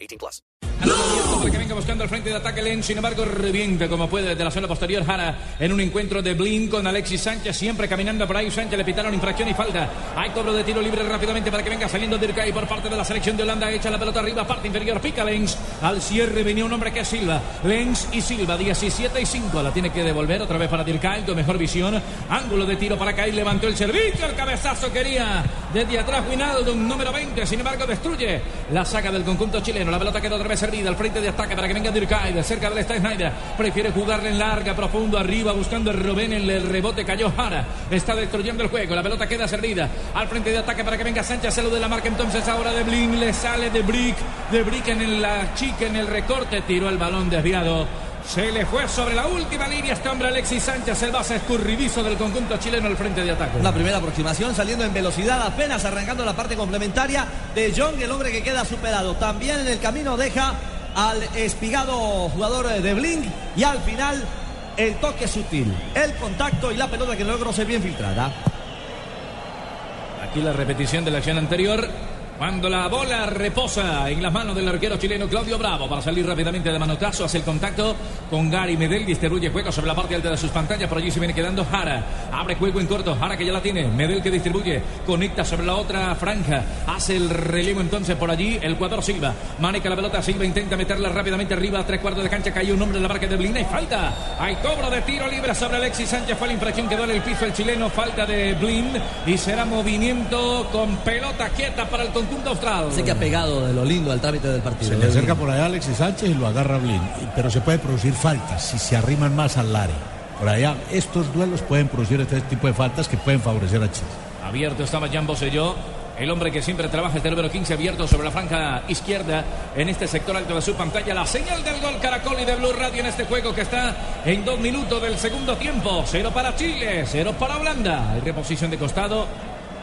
18 plus. Para que venga buscando el frente de ataque Len, sin embargo revienta como puede desde la zona posterior Jara en un encuentro de Blin con Alexis Sánchez, siempre caminando por ahí. Sánchez le pitaron infracción y falta. Hay cobro de tiro libre rápidamente para que venga saliendo Dirkay por parte de la selección de Holanda. Echa la pelota arriba, parte inferior, pica Lens. Al cierre venía un hombre que es Silva. Lens y Silva, 17 y 5. La tiene que devolver otra vez para Dirkay con mejor visión. Ángulo de tiro para Kai, levantó el servicio. El cabezazo quería desde atrás un número 20. Sin embargo, destruye la saca del conjunto chileno. La pelota queda otra vez al frente de ataque para que venga Dirkay. Cerca del está Snyder. Prefiere jugarle en larga, profundo, arriba, buscando el Robén. En el rebote cayó Jara. Está destruyendo el juego. La pelota queda servida al frente de ataque para que venga Sánchez. Se lo de la marca entonces ahora de Blin. Le sale de Brick. De Brick en la chica, en el recorte. Tiró el balón desviado. Se le fue sobre la última línea este hombre Alexis Sánchez, el base escurridizo del conjunto chileno al frente de ataque. La primera aproximación saliendo en velocidad, apenas arrancando la parte complementaria de John, el hombre que queda superado. También en el camino deja al espigado jugador de Blink y al final el toque sutil, el contacto y la pelota que logró ser bien filtrada. Aquí la repetición de la acción anterior. Cuando la bola reposa en las manos del arquero chileno Claudio Bravo para salir rápidamente de manotazo, hace el contacto con Gary Medel, distribuye juego sobre la parte alta de sus pantallas, por allí se viene quedando Jara, abre juego en corto, Jara que ya la tiene, Medel que distribuye, conecta sobre la otra franja, hace el relevo entonces por allí, el cuadro Silva, maneja la pelota, Silva intenta meterla rápidamente arriba, tres cuartos de cancha, cayó un hombre en la marca de Blin, y falta, hay cobro de tiro libre sobre Alexis Sánchez, fue la infracción que en el piso el chileno, falta de Blin y será movimiento con pelota quieta para el conjunto austral. Sé que ha pegado de lo lindo al trámite del partido. Se le acerca por allá Alexis Sánchez y lo agarra Blin. Pero se puede producir faltas si se arriman más al área. Por allá, estos duelos pueden producir este tipo de faltas que pueden favorecer a Chile. Abierto estaba Jan Boselló. El hombre que siempre trabaja este número 15 abierto sobre la franja izquierda en este sector alto de su pantalla. La señal del gol Caracol y de Blue Radio en este juego que está en dos minutos del segundo tiempo. Cero para Chile, cero para Holanda. Hay reposición de costado.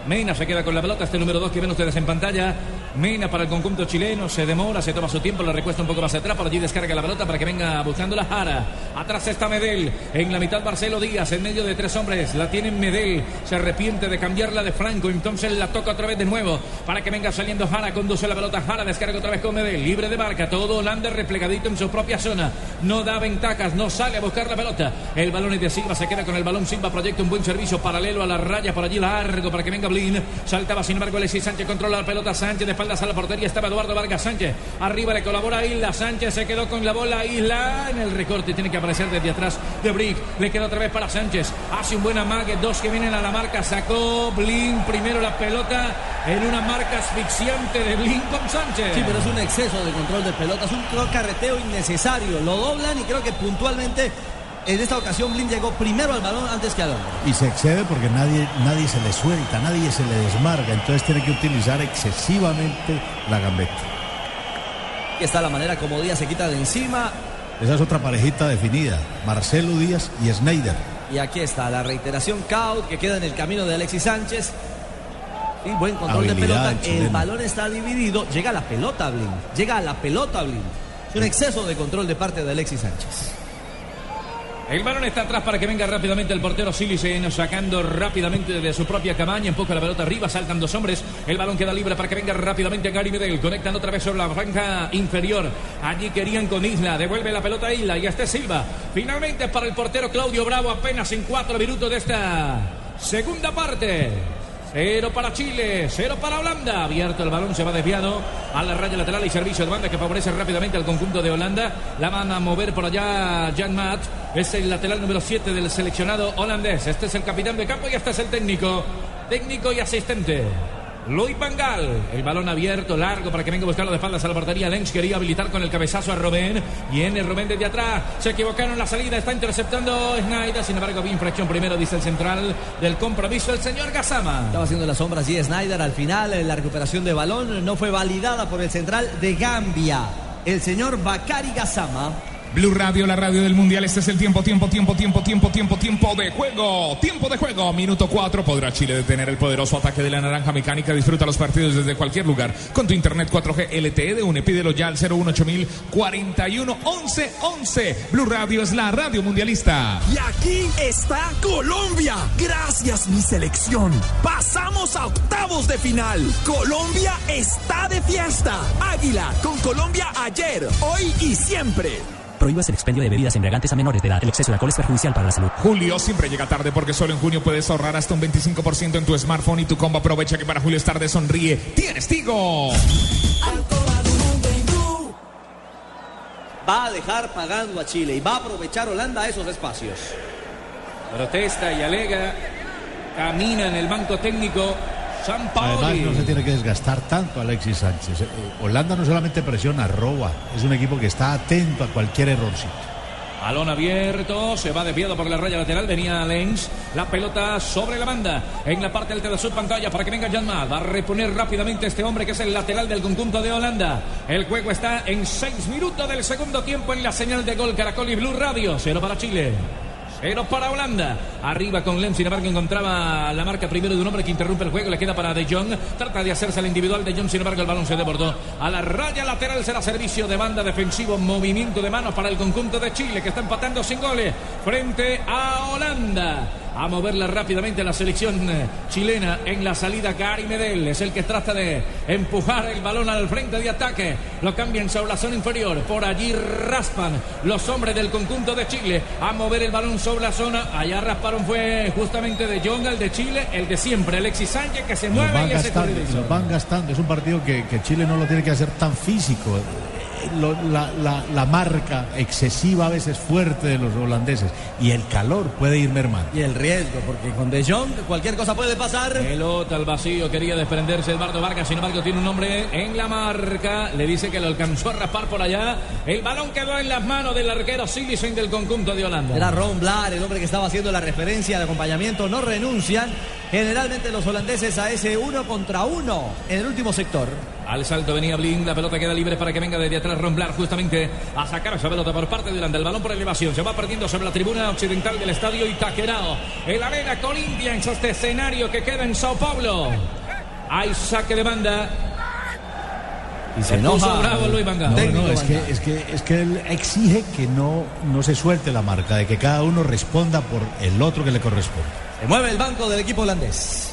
Mena se queda con la pelota, este número 2 que ven ustedes en pantalla. Mena para el conjunto chileno, se demora, se toma su tiempo, le recuesta un poco más atrás, por allí descarga la pelota para que venga buscando la Jara. Atrás está Medel, en la mitad Marcelo Díaz, en medio de tres hombres, la tiene Medel, se arrepiente de cambiarla de Franco, entonces la toca otra vez de nuevo, para que venga saliendo Jara, conduce la pelota, Jara descarga otra vez con Medel, libre de marca, todo Holanda replegadito en su propia zona, no da ventajas, no sale a buscar la pelota, el balón es de Silva, se queda con el balón, Silva proyecta un buen servicio paralelo a la raya, por allí largo, para que venga Saltaba sin embargo Alexis Sánchez, controla la pelota. Sánchez, de espaldas a la portería. Estaba Eduardo Vargas Sánchez. Arriba le colabora Isla, Sánchez se quedó con la bola. Isla en el recorte, tiene que aparecer desde atrás de Brick. Le queda otra vez para Sánchez, hace un buen amague, dos que vienen a la marca, sacó Blin primero la pelota en una marca asfixiante de Blin con Sánchez. Sí, pero es un exceso de control de pelota, es un carreteo innecesario. Lo doblan y creo que puntualmente en esta ocasión Blin llegó primero al balón antes que al hombre. Y se excede porque nadie, nadie se le suelta, nadie se le desmarga. Entonces tiene que utilizar excesivamente la gambeta. Aquí está la manera como Díaz se quita de encima. Esa es otra parejita definida. Marcelo Díaz y Snyder. Y aquí está la reiteración Kaut que queda en el camino de Alexis Sánchez. Y buen control de pelota. El balón está dividido. Llega a la pelota Blin. Llega a la pelota Blin. Es un exceso de control de parte de Alexis Sánchez. El balón está atrás para que venga rápidamente el portero Silicen, sacando rápidamente de su propia cabaña, empuja la pelota arriba, saltan dos hombres, el balón queda libre para que venga rápidamente Gary Medel, conectan otra vez sobre la franja inferior, allí querían con Isla, devuelve la pelota a Isla y este Silva, finalmente para el portero Claudio Bravo apenas en cuatro minutos de esta segunda parte. Cero para Chile, cero para Holanda. Abierto el balón, se va desviado a la raya lateral y servicio de banda que favorece rápidamente al conjunto de Holanda. La van a mover por allá Jan Matt. Es el lateral número 7 del seleccionado holandés. Este es el capitán de campo y este es el técnico. Técnico y asistente. Luis Vangal, el balón abierto, largo para que venga a buscar de espaldas a la quería habilitar con el cabezazo a Robén. Viene Robén desde atrás. Se equivocaron la salida. Está interceptando Snyder. Sin embargo, bien infracción primero, dice el central del compromiso, el señor Gazama. Estaba haciendo las sombras y Snyder al final. eh, La recuperación de balón no fue validada por el central de Gambia. El señor Bakari Gazama. Blue Radio, la radio del mundial. Este es el tiempo, tiempo, tiempo, tiempo, tiempo, tiempo, tiempo de juego. Tiempo de juego. Minuto 4. Podrá Chile detener el poderoso ataque de la naranja mecánica. Disfruta los partidos desde cualquier lugar con tu internet 4G LTE de UNE. Pídelo ya al 018000 41 11 11. Blue Radio es la radio mundialista. Y aquí está Colombia. Gracias mi selección. Pasamos a octavos de final. Colombia está de fiesta. Águila con Colombia ayer, hoy y siempre. Prohíbas el expendio de bebidas embriagantes a menores de edad. El exceso de alcohol es perjudicial para la salud. Julio siempre llega tarde porque solo en junio puedes ahorrar hasta un 25% en tu smartphone y tu combo aprovecha que para Julio es tarde sonríe. Tienes Tigo. Va a dejar pagando a Chile y va a aprovechar Holanda esos espacios. Protesta y alega. Camina en el banco técnico. San Además, no se tiene que desgastar tanto Alexis Sánchez. Eh, Holanda no solamente presiona, roba. Es un equipo que está atento a cualquier errorcito. Balón abierto, se va desviado por la raya lateral, venía Lenz, la pelota sobre la banda, en la parte alta de su pantalla para que venga Janma, va a reponer rápidamente este hombre que es el lateral del conjunto de Holanda. El juego está en seis minutos del segundo tiempo en la señal de gol Caracol y Blue Radio, cero para Chile. Cero para Holanda. Arriba con Lenz, sin embargo, encontraba la marca primero de un hombre que interrumpe el juego. Le queda para De Jong. Trata de hacerse al individual de Jong, sin embargo, el balón se desbordó. A la raya lateral será servicio de banda defensivo. Movimiento de manos para el conjunto de Chile, que está empatando sin goles frente a Holanda. A moverla rápidamente la selección eh, chilena en la salida. Gary Medel es el que trata de empujar el balón al frente de ataque. Lo cambian sobre la zona inferior. Por allí raspan los hombres del conjunto de Chile a mover el balón sobre la zona. Allá rasparon fue justamente de Jong, el de Chile, el de siempre, Alexis Sánchez, que se mueve y gastando, los van gastando. Es un partido que, que Chile no lo tiene que hacer tan físico. Lo- la, la- la marca excesiva a veces fuerte de los holandeses y el calor puede ir mermando. Y el riesgo, porque con De Jong cualquier cosa puede pasar. Pelota al vacío, quería desprenderse Eduardo Vargas, sin embargo tiene un hombre en la marca, le dice que lo alcanzó a raspar por allá, el balón quedó en las manos del arquero Silicen del conjunto de Holanda. Era Ron Blair, el hombre que estaba haciendo la referencia de acompañamiento. No renuncian generalmente los holandeses a ese uno contra uno en el último sector. Al salto venía Blin, la pelota queda libre para que venga desde atrás Romblar justamente a sacar esa pelota por parte de Holanda. El balón por elevación se va perdiendo sobre la tribuna occidental del estadio Itaquerao. El Arena Corinthians, este escenario que queda en Sao Paulo. Hay saque de banda. Y Se puso bravo Luis. No, es que, es, que, es que él exige que no, no se suelte la marca, de que cada uno responda por el otro que le corresponde. Se mueve el banco del equipo holandés.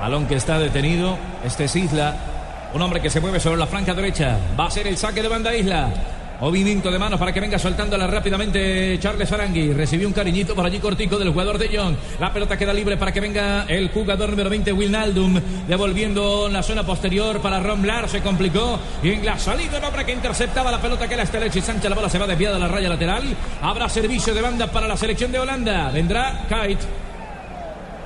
Balón que está detenido. Este es Isla. Un hombre que se mueve sobre la franca derecha. Va a ser el saque de banda Isla. Movimiento de manos para que venga soltándola rápidamente Charles Arangui. Recibió un cariñito por allí cortico del jugador de John. La pelota queda libre para que venga el jugador número 20, Wilnaldum. Devolviendo la zona posterior para Romlar. Se complicó. Y en la salida un hombre que interceptaba la pelota que era Estelechi Sánchez. La bola se va desviada a la raya lateral. Habrá servicio de banda para la selección de Holanda. Vendrá Kite.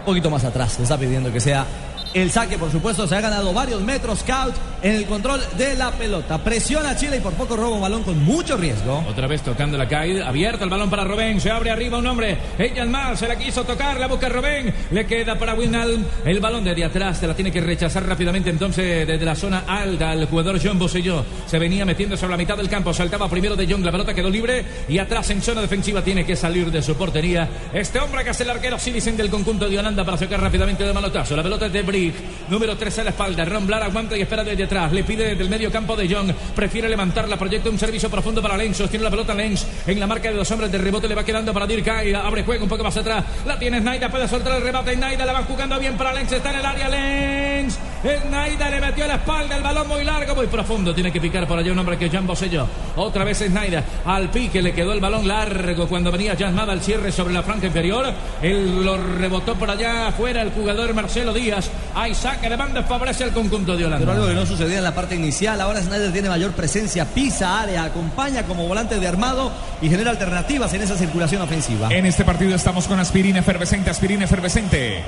Un poquito más atrás, le está pidiendo que sea el saque, por supuesto, se ha ganado varios metros. Scout en el control de la pelota. Presiona a Chile y por poco roba un balón con mucho riesgo. Otra vez tocando la caída, abierto el balón para Robén, se abre arriba un hombre, ella mal, se la quiso tocar, la busca Robén, le queda para Winalm, el balón desde atrás, se la tiene que rechazar rápidamente entonces desde la zona alta, el jugador John Boselló se venía metiendo sobre la mitad del campo, saltaba primero de John, la pelota quedó libre. Y atrás en zona defensiva tiene que salir de su portería, este hombre que es el arquero Silicen del conjunto de Holanda para sacar rápidamente de manotazo, la pelota es de Brick, número 3 a la espalda, Ron Blar aguanta y espera desde le pide desde el medio campo de John, prefiere levantarla, proyecta un servicio profundo para Lenz, sostiene la pelota Lenz. En la marca de dos hombres de rebote, le va quedando para Dirkay, abre juego un poco más atrás, la tiene Snaida, puede soltar el rebate, Snaida la va jugando bien para Lenz, está en el área Lenz, Snaida le metió a la espalda, el balón muy largo, muy profundo, tiene que picar por allá un hombre que es Jan Bosello, otra vez Snaida, al pique le quedó el balón largo cuando venía Jan Mada al cierre sobre la franca inferior, él lo rebotó por allá afuera el jugador Marcelo Díaz, hay saque de banda, favorece al conjunto de Holanda. Pero algo que no sucedía en la parte inicial. Ahora Snyder tiene mayor presencia, pisa área, acompaña como volante de armado y genera alternativas en esa circulación ofensiva. En este partido estamos con aspirina efervescente, aspirina efervescente.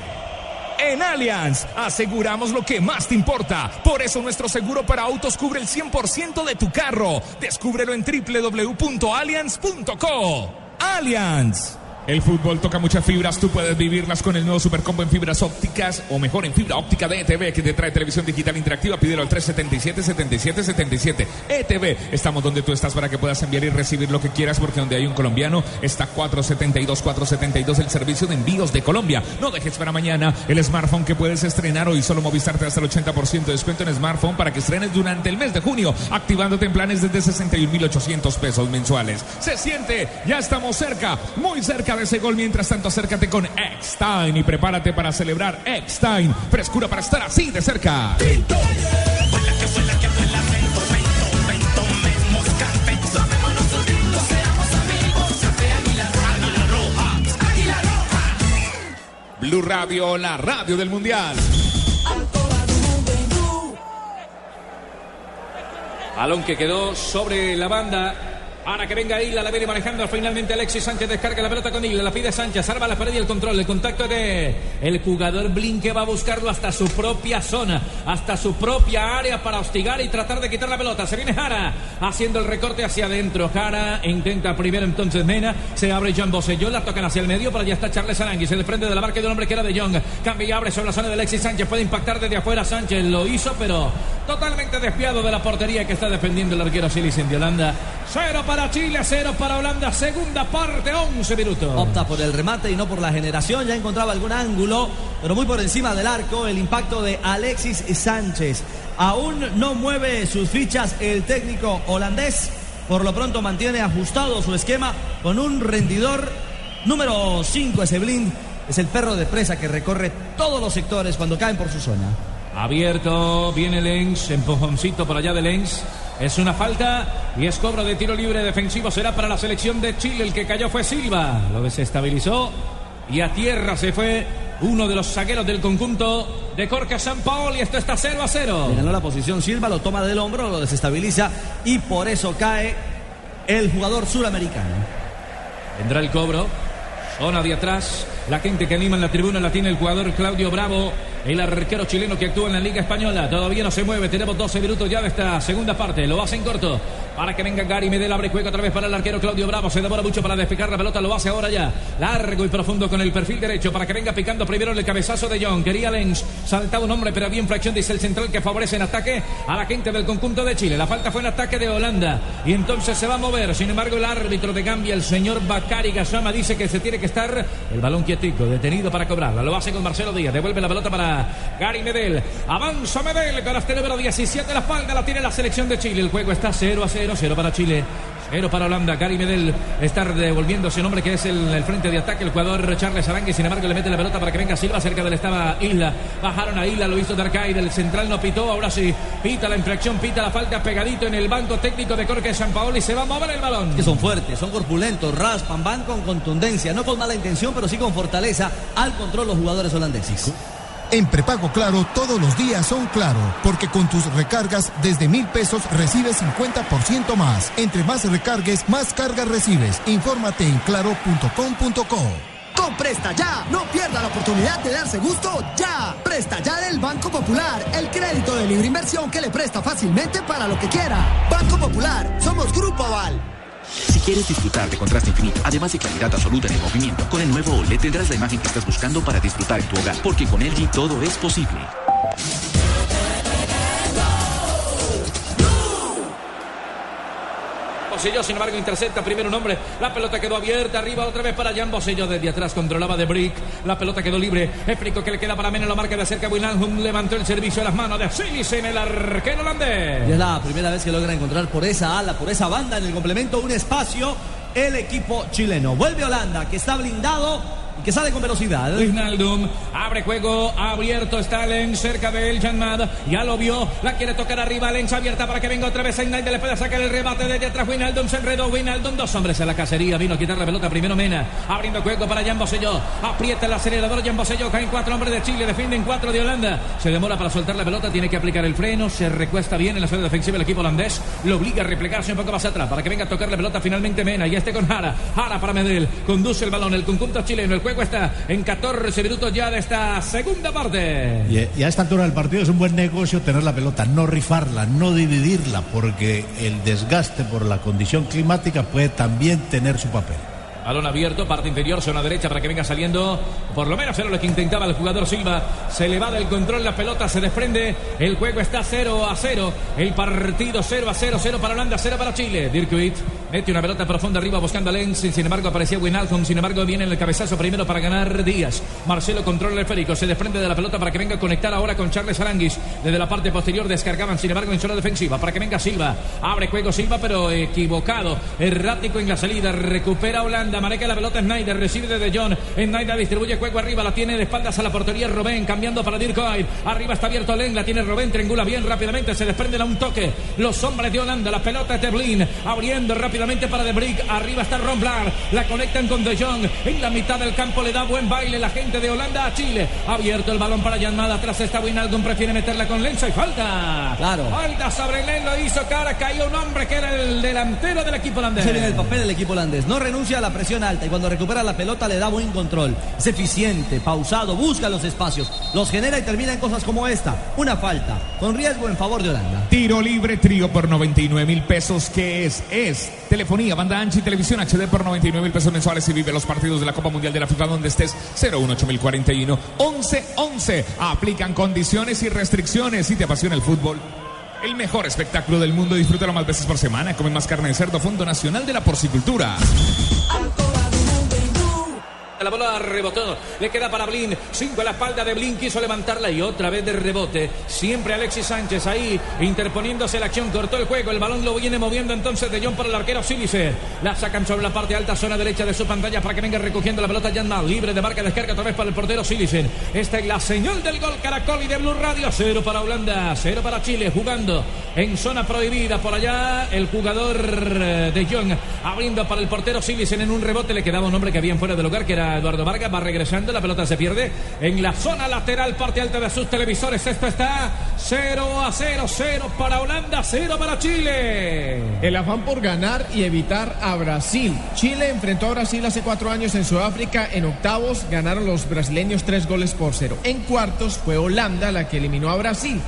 En Allianz, aseguramos lo que más te importa. Por eso nuestro seguro para autos cubre el 100% de tu carro. Descúbrelo en www.allianz.co. Allianz. El fútbol toca muchas fibras, tú puedes vivirlas con el nuevo Supercombo en fibras ópticas o mejor en fibra óptica de ETV que te trae televisión digital interactiva. Pídelo al 377-7777. ETV, estamos donde tú estás para que puedas enviar y recibir lo que quieras porque donde hay un colombiano está 472-472 el servicio de envíos de Colombia. No dejes para mañana el smartphone que puedes estrenar hoy. Solo Movistar hasta el 80% de descuento en smartphone para que estrenes durante el mes de junio, activándote en planes desde 61.800 pesos mensuales. Se siente, ya estamos cerca, muy cerca ese gol. Mientras tanto, acércate con X-Time y prepárate para celebrar X-Time. Frescura para estar así de cerca. Blue Radio, la radio del Mundial. Balón que quedó sobre la banda. Ahora que venga Isla, la viene manejando finalmente Alexis Sánchez, descarga la pelota con Isla, la pide Sánchez, salva la pared y el control, el contacto de el jugador Blin que va a buscarlo hasta su propia zona, hasta su propia área para hostigar y tratar de quitar la pelota. Se viene Jara haciendo el recorte hacia adentro. Jara intenta primero entonces Mena, se abre John Boselló, la tocan hacia el medio, pero ya está Charles Arangui, se desprende de la marca de un hombre que era de Young, cambia y abre sobre la zona de Alexis Sánchez, puede impactar desde afuera Sánchez, lo hizo, pero totalmente desviado de la portería que está defendiendo el arquero Silicen de Holanda. Cero para Chile, cero para Holanda, segunda parte, 11 minutos. Opta por el remate y no por la generación. Ya encontraba algún ángulo, pero muy por encima del arco. El impacto de Alexis Sánchez. Aún no mueve sus fichas el técnico holandés. Por lo pronto mantiene ajustado su esquema con un rendidor número 5. Ese blind es el perro de presa que recorre todos los sectores cuando caen por su zona. Abierto, viene Lenz, empujoncito por allá de Lenz. Es una falta y es cobro de tiro libre defensivo. Será para la selección de Chile. El que cayó fue Silva. Lo desestabilizó y a tierra se fue uno de los zagueros del conjunto de Corca San Paolo. Y esto está 0 a 0. Le ganó la posición Silva, lo toma del hombro, lo desestabiliza y por eso cae el jugador suramericano. Vendrá el cobro. Zona de atrás. La gente que anima en la tribuna la tiene el jugador Claudio Bravo, el arquero chileno que actúa en la Liga Española. Todavía no se mueve. Tenemos 12 minutos ya de esta segunda parte. Lo hace en corto. Para que venga Gary Medel, abre juego otra vez para el arquero Claudio Bravo. Se demora mucho para despejar la pelota. Lo hace ahora ya. Largo y profundo con el perfil derecho. Para que venga picando primero el cabezazo de John. Quería Lenz. Saltaba un hombre, pero había infracción. Dice el central que favorece en ataque a la gente del conjunto de Chile. La falta fue en ataque de Holanda. Y entonces se va a mover. Sin embargo, el árbitro de Gambia, el señor Bakari Gasama, dice que se tiene que estar el balón quietico, detenido para cobrarla. Lo hace con Marcelo Díaz. Devuelve la pelota para Gary Medel. Avanza Medel con este número 17 la espalda. La tiene la selección de Chile. El juego está 0 a 0. 0 para Chile. 0 para Holanda. Gary Medel está devolviéndose un hombre que es el, frente de ataque. El jugador Charles Arangui. Sin embargo, le mete la pelota para que venga Silva. Cerca del estaba Isla. Bajaron a Isla. Lo hizo Darkay. Del central no pitó. Ahora sí. Pita la infracción. Pita la falta pegadito en el banco técnico de Jorge San Paolo. Y se va a mover el balón. Que son fuertes, son corpulentos. Raspan, van con contundencia. No con mala intención, pero sí con fortaleza al control los jugadores holandeses. En prepago claro, todos los días son claro, porque con tus recargas desde mil pesos recibes 50% más. Entre más recargues, más cargas recibes. Infórmate en claro.com.co. Con Presta Ya, no pierda la oportunidad de darse gusto ya. Presta Ya del Banco Popular, el crédito de libre inversión que le presta fácilmente para lo que quiera. Banco Popular, somos Grupo Aval. Si quieres disfrutar de contraste infinito, además de claridad absoluta en el movimiento, con el nuevo OLED tendrás la imagen que estás buscando para disfrutar en tu hogar, porque con LG todo es posible. Bosello, sin embargo, intercepta primero un hombre. La pelota quedó abierta, arriba otra vez para Jan Bosello. Desde atrás controlaba de Brick. La pelota quedó libre. Explico que le queda para Mena la marca de cerca. Wijnaldum levantó el servicio a las manos de Silicen, el arquero holandés. Y es la primera vez que logra encontrar por esa ala, por esa banda en el complemento un espacio el equipo chileno. Vuelve Holanda, que está blindado que sale con velocidad. Wijnaldum abre juego, abierto está Lenz cerca de él, Janmad. Ya lo vio, la quiere tocar arriba, Lenz abierta para que venga otra vez Einalde, le puede sacar el rebate desde atrás. Wijnaldum se enredó, Wijnaldum, dos hombres en la cacería, vino a quitar la pelota primero Mena, abriendo juego para Jan Boselló, aprieta el acelerador Jan Boselló, caen cuatro hombres de Chile, defienden cuatro de Holanda, se demora para soltar la pelota, tiene que aplicar el freno, se recuesta bien en la zona defensiva el equipo holandés, lo obliga a replegarse un poco más atrás para que venga a tocar la pelota finalmente Mena, y este con Jara, Jara para Medel, conduce el balón, el conjunto chileno, el juego en 14 minutos ya de esta segunda parte. Y a esta altura del partido es un buen negocio tener la pelota, no rifarla, no dividirla, porque el desgaste por la condición climática puede también tener su papel. Balón abierto, parte inferior, zona derecha para que venga saliendo. Por lo menos era lo que intentaba el jugador Silva. Se le va del control la pelota, se desprende. El juego está 0 a 0. El partido 0 a 0, 0 para Holanda, 0 para Chile. Dirkuit mete una pelota profunda arriba buscando a Lenz. Sin embargo, aparecía Winalcom. Sin embargo, viene el cabezazo primero para ganar Díaz. Marcelo controla el esférico. Se desprende de la pelota para que venga a conectar ahora con Charles Aranguis. Desde la parte posterior descargaban, sin embargo, en zona defensiva. Para que venga Silva. Abre juego Silva, pero equivocado. Errático en la salida. Recupera Holanda. Maneja la pelota Snyder. Recibe de De Jong. Snyder distribuye juego arriba. La tiene de espaldas a la portería Robén. Cambiando para Dirk Kuyt. Arriba está abierto Len. La tiene Robén. Triangula bien rápidamente. Se desprende a un toque. Los hombres de Holanda. La pelota es de Blin. Abriendo rápidamente para De Brick. Arriba está Ron Blar. La conectan con De Jong. En la mitad del campo le da buen baile la gente de Holanda a Chile. Abierto el balón para Yanmada. Atrás está Winaldum. Prefiere meterla con Lenzo y falta. Claro. Falta sobre Len. Lo hizo cara. Cayó un hombre que era el delantero del equipo holandés. Se viene el papel del equipo holandés. No renuncia a la presión alta y cuando recupera la pelota le da buen control. Es eficiente, pausado, busca los espacios, los genera y termina en cosas como esta. Una falta, con riesgo en favor de Holanda. Tiro libre, trío por 99 mil pesos. ¿Qué es? Es telefonía, banda ancha y televisión HD por 99 mil pesos mensuales y vive los partidos de la Copa Mundial de la FIFA donde estés 018041 1111. Aplican condiciones y restricciones si te apasiona el fútbol. El mejor espectáculo del mundo, disfrútalo más veces por semana. Come más carne de cerdo, Fondo Nacional de la Porcicultura. La bola rebotó, le queda para Blin, cinco a la espalda de Blin, quiso levantarla y otra vez de rebote. Siempre Alexis Sánchez ahí interponiéndose la acción, cortó el juego, el balón lo viene moviendo entonces de John para el arquero Sílice. La sacan sobre la parte alta, zona derecha de su pantalla para que venga recogiendo la pelota Jan Mal, libre de marca, descarga otra vez para el portero Sílice. Esta es la señal del gol Caracol y de Blue Radio, cero para Holanda, cero para Chile, jugando en zona prohibida por allá. El jugador eh, de John abriendo para el portero Silicen en un rebote. Le quedaba un hombre que había fuera del lugar que era Eduardo Vargas va regresando la pelota se pierde en la zona lateral parte alta de sus televisores esto está 0 a 0 0 para Holanda 0 para Chile El afán por ganar y evitar a Brasil. Chile enfrentó a Brasil hace cuatro años en Sudáfrica. En octavos ganaron los brasileños tres goles por cero. En cuartos fue Holanda la que eliminó a Brasil.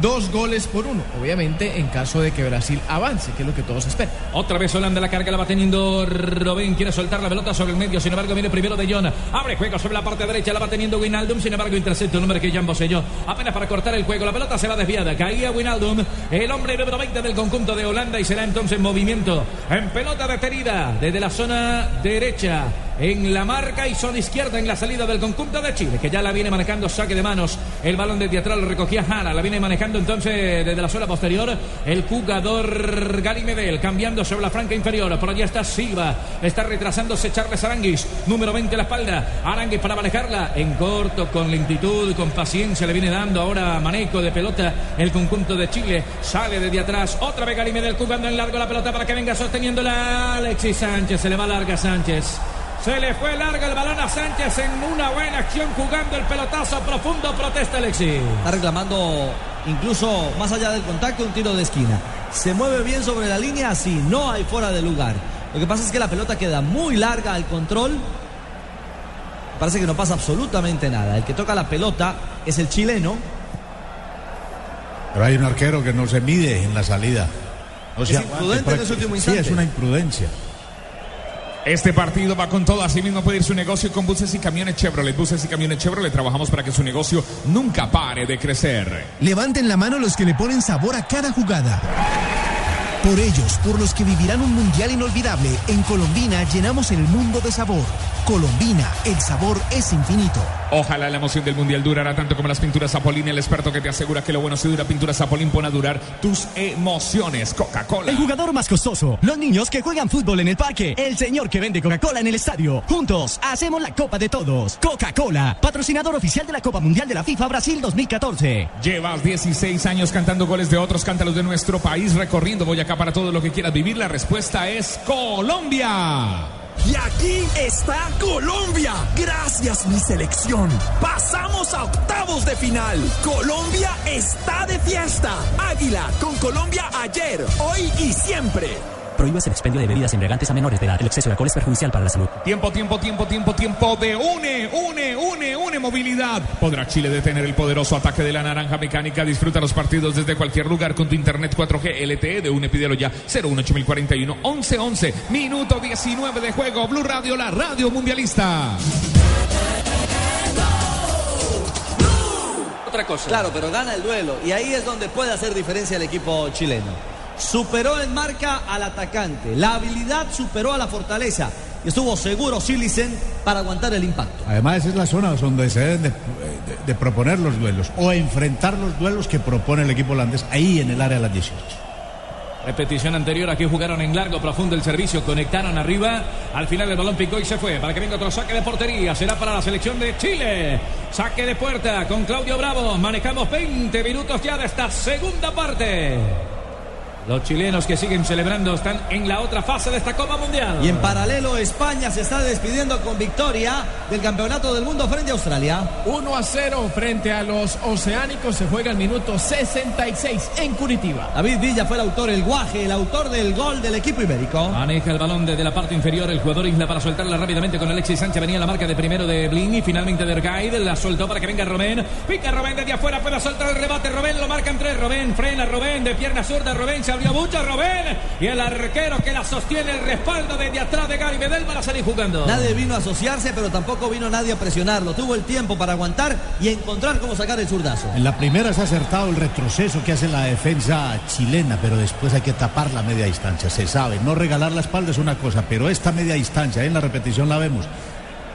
Dos goles por uno, obviamente en caso de que Brasil avance, que es lo que todos esperan. Otra vez Holanda la carga, la va teniendo Robin. Quiere soltar la pelota sobre el medio. Sin embargo, viene primero de John. Abre juego sobre la parte derecha. La va teniendo Winaldum. Sin embargo, intercepta un hombre que Jan Boselló. Apenas para cortar el juego. La pelota se va desviada. Caía Winaldum. El hombre número 20 del conjunto de Holanda. Y será entonces en movimiento. En pelota detenida. Desde la zona derecha. En la marca y zona izquierda en la salida del conjunto de Chile. Que ya la viene manejando saque de manos. El balón de teatral lo recogía Jara. La viene manejando entonces desde la zona posterior. El jugador Gary Medel. Cambiando sobre la franca inferior. Por allá está Silva. Está retrasándose Charles Aranguis. Número 20 a la espalda. Aranguis para manejarla. En corto, con lentitud, con paciencia. Le viene dando ahora manejo de pelota. El conjunto de Chile. Sale desde atrás. Otra vez Gary Medel jugando en largo la pelota para que venga sosteniéndola. Alexis Sánchez. Se le va larga Sánchez. Se le fue largo el balón a Sánchez en una buena acción jugando el pelotazo profundo. Protesta Alexis. Está reclamando incluso más allá del contacto un tiro de esquina. Se mueve bien sobre la línea, así no hay fuera de lugar. Lo que pasa es que la pelota queda muy larga al control. Parece que no pasa absolutamente nada. El que toca la pelota es el chileno. Pero hay un arquero que no se mide en la salida. No Es se imprudente en ese último Sí, instante. es una imprudencia. Este partido va con todo. Asimismo puede ir su negocio con buses y camiones Chevrolet. Buses y camiones Chevrolet. Trabajamos para que su negocio nunca pare de crecer. Levanten la mano los que le ponen sabor a cada jugada. Por ellos, por los que vivirán un mundial inolvidable, en Colombina llenamos el mundo de sabor. Colombina, el sabor es infinito. Ojalá la emoción del mundial durará tanto como las pinturas Zapolín, el experto que te asegura que lo bueno se dura. Pinturas Zapolín pone a durar tus emociones. Coca-Cola. El jugador más costoso, los niños que juegan fútbol en el parque, el señor que vende Coca-Cola en el estadio. Juntos hacemos la Copa de Todos. Coca-Cola, patrocinador oficial de la Copa Mundial de la FIFA Brasil 2014. Llevas 16 años cantando goles de otros, cántalos de nuestro país, recorriendo Boyacá para todo lo que quieras vivir. La respuesta es Colombia. Y aquí está Colombia. Gracias mi selección. Pasamos a octavos de final. Colombia está de fiesta. Águila con Colombia ayer, hoy y siempre. Prohíbas el expendio de bebidas embriagantes a menores de edad. El exceso de alcohol es perjudicial para la salud. Tiempo, tiempo, tiempo, tiempo, tiempo de une, une, une, une movilidad. ¿Podrá Chile detener el poderoso ataque de la naranja mecánica? Disfruta los partidos desde cualquier lugar con tu internet 4G LTE de UNE. Pídelo ya 018041 1111. Minuto 19 de juego. Blue Radio, la radio mundialista. Otra cosa. Claro, pero gana el duelo y ahí es donde puede hacer diferencia el equipo chileno. Superó en marca al atacante, la habilidad superó a la fortaleza y estuvo seguro Silicen para aguantar el impacto. Además, esa es la zona donde se deben de, de- de proponer los duelos o enfrentar los duelos que propone el equipo holandés ahí en el área de las 18. Repetición anterior, aquí jugaron en largo, profundo el servicio, conectaron arriba. Al final el balón picó y se fue. Para que venga otro saque de portería, será para la selección de Chile. Saque de puerta con Claudio Bravo. Manejamos 20 minutos ya de esta segunda parte. Los chilenos que siguen celebrando están en la otra fase de esta Copa Mundial. Y en paralelo España se está despidiendo con victoria del Campeonato del Mundo frente a Australia. 1 a 0 frente a los oceánicos. Se juega el minuto 66 en Curitiba. David Villa fue el autor, el guaje, el autor del gol del equipo ibérico. Maneja el balón desde la parte inferior el jugador Isla para soltarla rápidamente con Alexis Sánchez. Venía la marca de primero de Blini. Finalmente de Ergaid. La soltó para que venga Robén. Pica Robén desde afuera. Puede soltar el rebate. Robén lo marca en tres. Robén frena. Robén de pierna zurda. Robén se abrió mucho. Robén. Y el arquero que la sostiene el respaldo desde atrás de Gary Medel para salir jugando. Nadie vino a asociarse, pero tampoco vino nadie a presionarlo. Tuvo el tiempo para aguantar y encontrar cómo sacar el zurdazo. En la primera se ha acertado el retroceso que hace la defensa chilena, pero después hay que tapar la media distancia, se sabe. No regalar la espalda es una cosa, pero esta media distancia, en la repetición la vemos,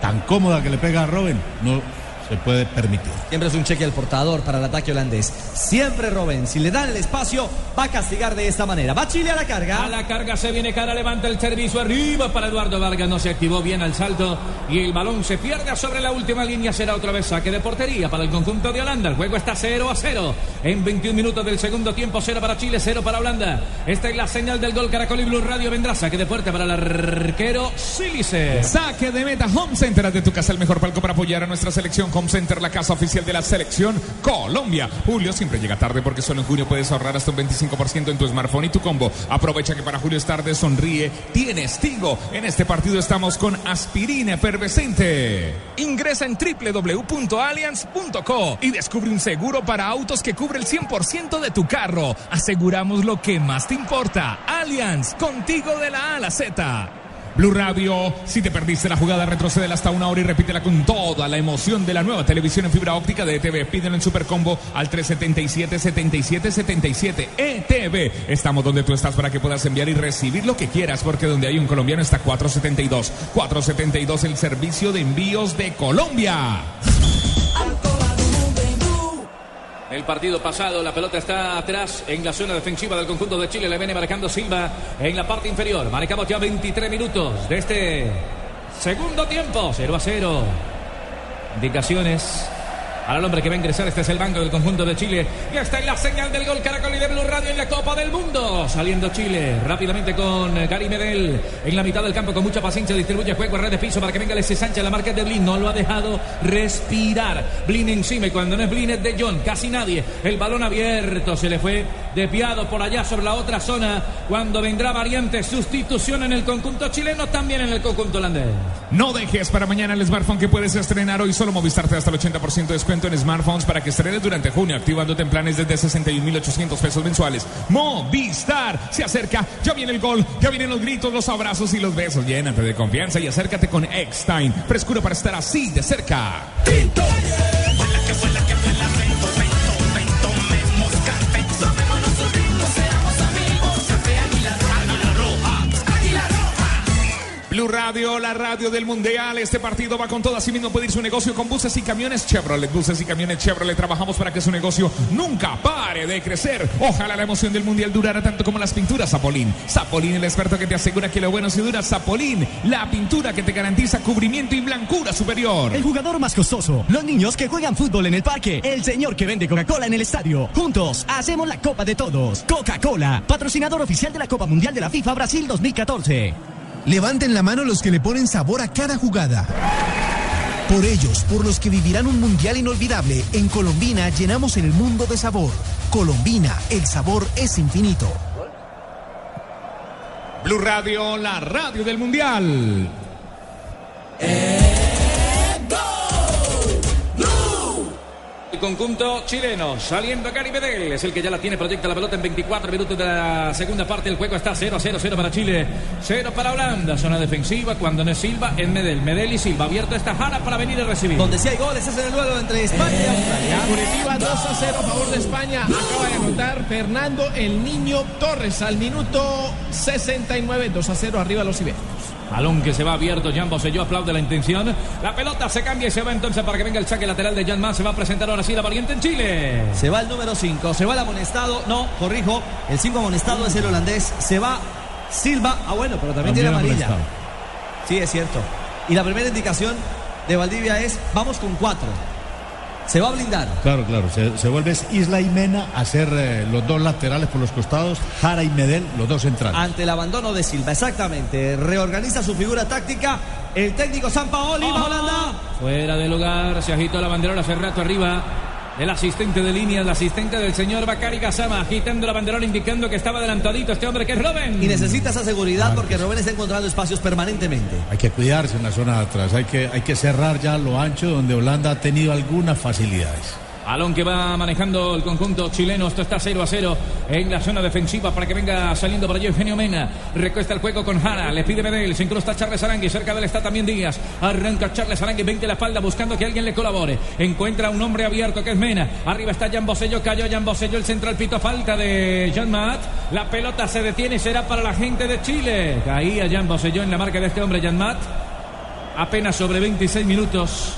tan cómoda que le pega a Robin, no se puede permitir. Siempre es un cheque al portador para el ataque holandés. Siempre Robben, si le dan el espacio, va a castigar de esta manera. Va Chile a la carga. A la carga se viene cara, levanta el servicio arriba para Eduardo Vargas. No se activó bien al salto y el balón se pierde sobre la última línea. Será otra vez saque de portería para el conjunto de Holanda. El juego está 0 a 0 en 21 minutos del segundo tiempo. 0 para Chile, 0 para Holanda. Esta es la señal del gol Caracol y Blue Radio. Vendrá saque de puerta para el arquero Sílice. Saque de meta Home Center de tu casa, el mejor palco para apoyar a nuestra selección. Home Center, la casa oficial de la selección Colombia. Julio siempre llega tarde porque solo en junio puedes ahorrar hasta un 25% en tu smartphone y tu combo. Aprovecha que para Julio es tarde, sonríe, tienes Tigo. En este partido estamos con aspirina efervescente. Ingresa en www.allianz.co y descubre un seguro para autos que cubre el 100% de tu carro. Aseguramos lo que más te importa. Allianz, contigo de la A a la Z. Blue Radio, si te perdiste la jugada, retrocede hasta una hora y repítela con toda la emoción de la nueva televisión en fibra óptica de ETV. Pídelo en Supercombo al 377-7777. ETV. Estamos donde tú estás para que puedas enviar y recibir lo que quieras, porque donde hay un colombiano está 472. 472, el servicio de envíos de Colombia. El partido pasado, la pelota está atrás en la zona defensiva del conjunto de Chile. Le viene marcando Silva en la parte inferior. Marcamos ya 23 minutos de este segundo tiempo. 0 a 0. Indicaciones. Para el hombre que va a ingresar, este es el banco del conjunto de Chile. Y está en la señal del gol Caracol y de Blue Radio en la Copa del Mundo. Saliendo Chile rápidamente con Gary Medel en la mitad del campo con mucha paciencia. Distribuye juego a red de piso para que venga Alexis Sánchez. La marca de Blin. No lo ha dejado respirar. Blin encima y cuando no es Blin es de John. Casi nadie. El balón abierto se le fue desviado por allá sobre la otra zona. Cuando vendrá variante sustitución en el conjunto chileno, también en el conjunto holandés. No dejes para mañana el smartphone que puedes estrenar hoy. Solo Movistar te da hasta el 80% de descuento en smartphones para que estrenes durante junio, activándote en planes desde 61.800 pesos mensuales. Movistar se acerca, ya viene el gol, ya vienen los gritos, los abrazos y los besos. Llénate de confianza y acércate con Eckstein. Frescura para estar así de cerca. Blue Radio, la radio del Mundial. Este partido va con todo. Así mismo puede ir su negocio con buses y camiones Chevrolet. Buses y camiones Chevrolet. Trabajamos para que su negocio nunca pare de crecer. Ojalá la emoción del Mundial durara tanto como las pinturas Zapolín. Zapolín, el experto que te asegura que lo bueno si dura. Zapolín, la pintura que te garantiza cubrimiento y blancura superior. El jugador más costoso. Los niños que juegan fútbol en el parque. El señor que vende Coca-Cola en el estadio. Juntos hacemos la Copa de Todos. Coca-Cola, patrocinador oficial de la Copa Mundial de la FIFA Brasil 2014. Levanten la mano los que le ponen sabor a cada jugada. Por ellos, por los que vivirán un mundial inolvidable, en Colombina llenamos el mundo de sabor. Colombina, el sabor es infinito. Blue Radio, la radio del Mundial. Conjunto chileno saliendo Gary Medel es el que ya la tiene, proyecta la pelota en 24 minutos de la segunda parte. El juego está 0 a 0, 0 para Chile, 0 para Holanda. Zona defensiva cuando no es Silva en Medel. Medel y Silva abierto esta Jara para venir a recibir. Donde sí hay goles es en el duelo entre España y Australia. Curitiba 2 a 0 a favor de España. Acaba de anotar Fernando el Niño Torres al minuto 69. 2 a 0 arriba los ibéricos. Balón que se va abierto, Jan Boselló aplaude la intención. La pelota se cambia y se va entonces para que venga el saque lateral de Jan. Se va a presentar ahora sí la valiente en Chile. Se va el número 5, se va el amonestado. No, corrijo, el 5 amonestado es el holandés. Se va Silva. Ah, bueno, pero también, tiene amarilla. Sí, es cierto. Y la primera indicación de Valdivia es: vamos con 4. Se va a blindar. Claro, claro. Se, se vuelve Isla y Mena a ser eh, los dos laterales por los costados, Jara y Medel, los dos centrales. Ante el abandono de Silva, exactamente. Reorganiza su figura táctica. El técnico San Paoli, va Holanda. Fuera de lugar, se agitó la banderola hace rato arriba. El asistente de línea, el asistente del señor Bakari Gasama, agitando la banderola, indicando que estaba adelantadito este hombre que es Robben. Y necesita esa seguridad porque Robben está encontrando espacios permanentemente. Hay que cuidarse en la zona de atrás, hay que, hay que cerrar ya lo ancho donde Holanda ha tenido algunas facilidades. Balón que va manejando el conjunto chileno. Esto está 0 a 0 en la zona defensiva para que venga saliendo por allí Eugenio Mena. Recuesta el juego con Jara. Le pide Medel. Se incrusta Charles Arangui. Cerca de él está también Díaz. Arranca Charles Arangui. 20 la espalda buscando que alguien le colabore. Encuentra un hombre abierto que es Mena. Arriba está Jan Bosello. Cayó Jan Bosello. El central pito falta de Jan Maat. La pelota se detiene será para la gente de Chile. Caía Jan Bosello en la marca de este hombre Jan Maat. Apenas sobre 26 minutos.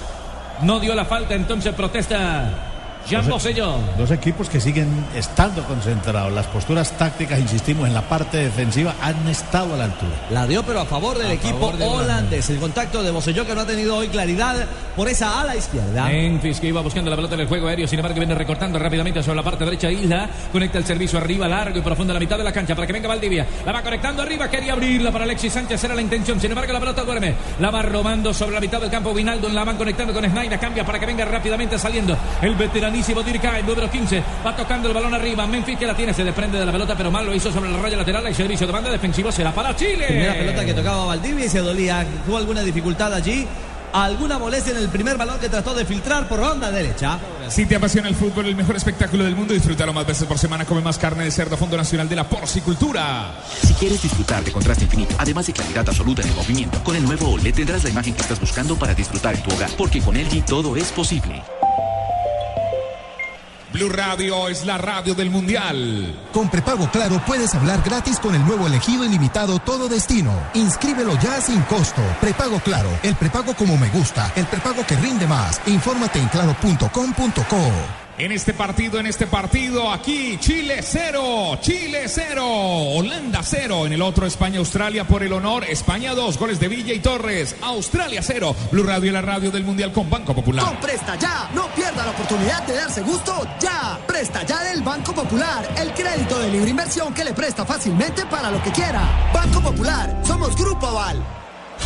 No dio la falta, entonces protesta Jan Bosello. Dos equipos que siguen estando concentrados. Las posturas tácticas, insistimos, en la parte defensiva han estado a la altura. La dio, pero a favor del A equipo favor de holandés. El contacto de Boselló que no ha tenido hoy claridad por esa ala izquierda. Memphis que iba buscando la pelota en el juego aéreo, sin embargo viene recortando rápidamente sobre la parte derecha Isla, conecta el servicio arriba, largo y profundo a la mitad de la cancha para que venga Valdivia, la va conectando arriba, quería abrirla para Alexis Sánchez, era la intención, sin embargo la pelota duerme, la va robando sobre la mitad del campo Vinaldo, la van conectando con Snyder, cambia para que venga rápidamente saliendo el veteranísimo Dirka, el número 15, va tocando el balón arriba, Memphis que la tiene, se desprende de la pelota, pero mal lo hizo sobre la raya lateral, el servicio de banda defensivo será para Chile. Primera pelota que tocaba Valdivia y se dolía. Tuvo alguna dificultad allí. Alguna molestia en el primer balón que trató de filtrar por ronda derecha. Si te apasiona el fútbol, el mejor espectáculo del mundo, disfrútalo más veces por semana. Come más carne de cerdo, Fondo Nacional de la Porcicultura. Si quieres disfrutar de contraste infinito, además de claridad absoluta en el movimiento, con el nuevo OLED tendrás la imagen que estás buscando para disfrutar en tu hogar, porque con LG todo es posible. Blue Radio es la radio del Mundial. Con prepago claro puedes hablar gratis con el nuevo elegido ilimitado todo destino. Inscríbelo ya sin costo. Prepago claro, el prepago como me gusta, el prepago que rinde más. Infórmate en claro.com.co. En este partido, en este partido, aquí Chile 0, Chile 0, Holanda 0. En el otro España, Australia por el honor. España 2, goles de Villa y Torres. Australia 0. Blue Radio y la radio del Mundial con Banco Popular. Con Presta Ya, no pierda la oportunidad de darse gusto ya. Presta Ya del Banco Popular, el crédito de libre inversión que le presta fácilmente para lo que quiera. Banco Popular, somos Grupo Aval.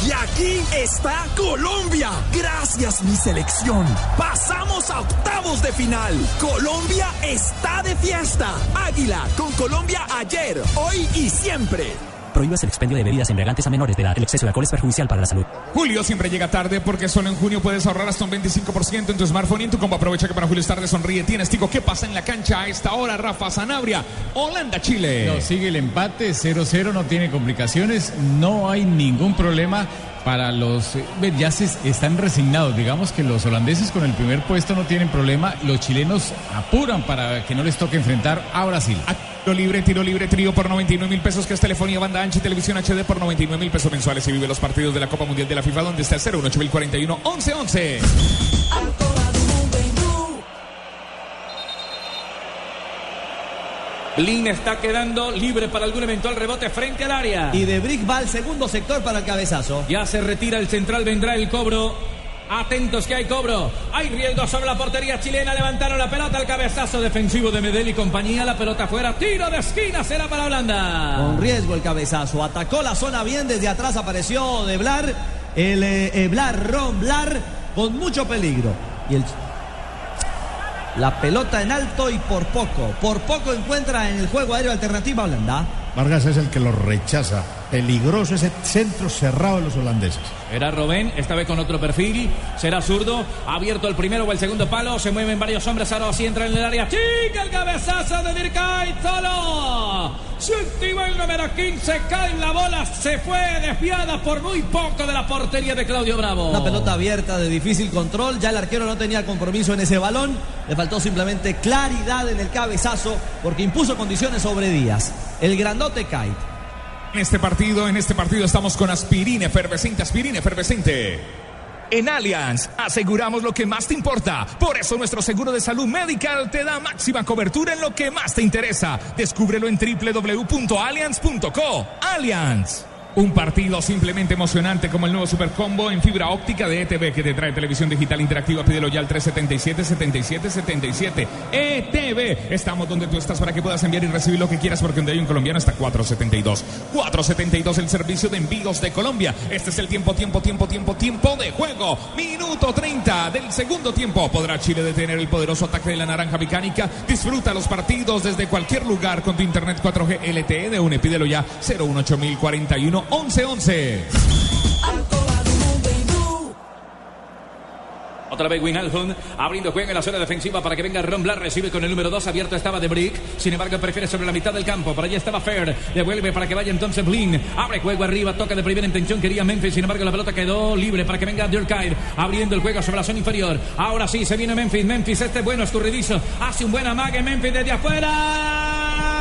Y aquí está Colombia. Gracias mi selección. Pasamos a octavos de final. Colombia está de fiesta. Águila con Colombia ayer, hoy y siempre. Prohíbas el expendio de bebidas embriagantes a menores de edad. El exceso de alcohol es perjudicial para la salud. Julio siempre llega tarde porque solo en junio puedes ahorrar hasta un 25% en tu smartphone y en tu combo. Aprovecha que para Julio es tarde sonríe. Tienes tico. ¿Qué pasa en la cancha a esta hora? Rafa Sanabria, Holanda, Chile. No, sigue el empate, 0-0, no tiene complicaciones, no hay ningún problema para los... eh, Ya están resignados, digamos que los holandeses con el primer puesto no tienen problema, los chilenos apuran para que no les toque enfrentar a Brasil. Tiro libre, tiro libre, trío por 99 mil pesos, que es telefonía, banda ancha y televisión HD por 99 mil pesos mensuales y vive los partidos de la Copa Mundial de la FIFA donde está el 01841 1111. Lin está quedando libre para algún eventual rebote frente al área. Y de Brick va al segundo sector para el cabezazo. Ya se retira el central, vendrá el cobro. Atentos que hay cobro. Hay riesgo sobre la portería chilena. Levantaron la pelota. El cabezazo defensivo de Medel y compañía. La pelota fuera. Tiro de esquina. Será para Holanda. Con riesgo el cabezazo. Atacó la zona bien. Desde atrás apareció de Blar. El eh, Blar, Ron Blar. Con mucho peligro. Y el. La pelota en alto y por poco. Por poco encuentra en el juego aéreo alternativa Holanda. Vargas es el que lo rechaza. Peligroso ese centro cerrado de los holandeses. Era Robén, esta vez con otro perfil. Será zurdo. Abierto el primero o el segundo palo. Se mueven varios hombres. Ahora sí entra en el área. Chica el cabezazo de Dirkay. Solo. Su último el número 15. Cae la bola. Se fue desviada por muy poco de la portería de Claudio Bravo. Una pelota abierta de difícil control. Ya el arquero no tenía compromiso en ese balón. Le faltó simplemente claridad en el cabezazo porque impuso condiciones sobre Díaz. El grandote cae. En este partido, en este partido estamos con aspirina efervescente, aspirina efervescente. En Allianz aseguramos lo que más te importa. Por eso nuestro seguro de salud medical te da máxima cobertura en lo que más te interesa. Descúbrelo en www.allianz.co. Allianz. Un partido simplemente emocionante como el nuevo Super Combo en fibra óptica de ETV que te trae televisión digital interactiva. Pídelo ya al 377-7777. ETV. Estamos donde tú estás para que puedas enviar y recibir lo que quieras porque donde hay un colombiano está 472. 472 el servicio de envíos de Colombia. Este es el tiempo, tiempo, tiempo, tiempo, tiempo de juego. Minuto 30 del segundo tiempo. ¿Podrá Chile detener el poderoso ataque de la naranja mecánica? Disfruta los partidos desde cualquier lugar con tu internet 4G LTE de UNE. Pídelo ya 018041 1111. Otra vez Winalhun abriendo juego en la zona defensiva para que venga Ron Blas. Recibe con el número 2. Abierto estaba de Brick. Sin embargo, prefiere sobre la mitad del campo. Por allá estaba Fair. Devuelve para que vaya entonces Blin. Abre juego arriba. Toca de primera intención. Quería Memphis. Sin embargo, la pelota quedó libre para que venga Durkheim. Abriendo el juego sobre la zona inferior. Ahora sí se viene Memphis. Memphis, este bueno, escurridizo. Hace un buen amague. Memphis desde afuera.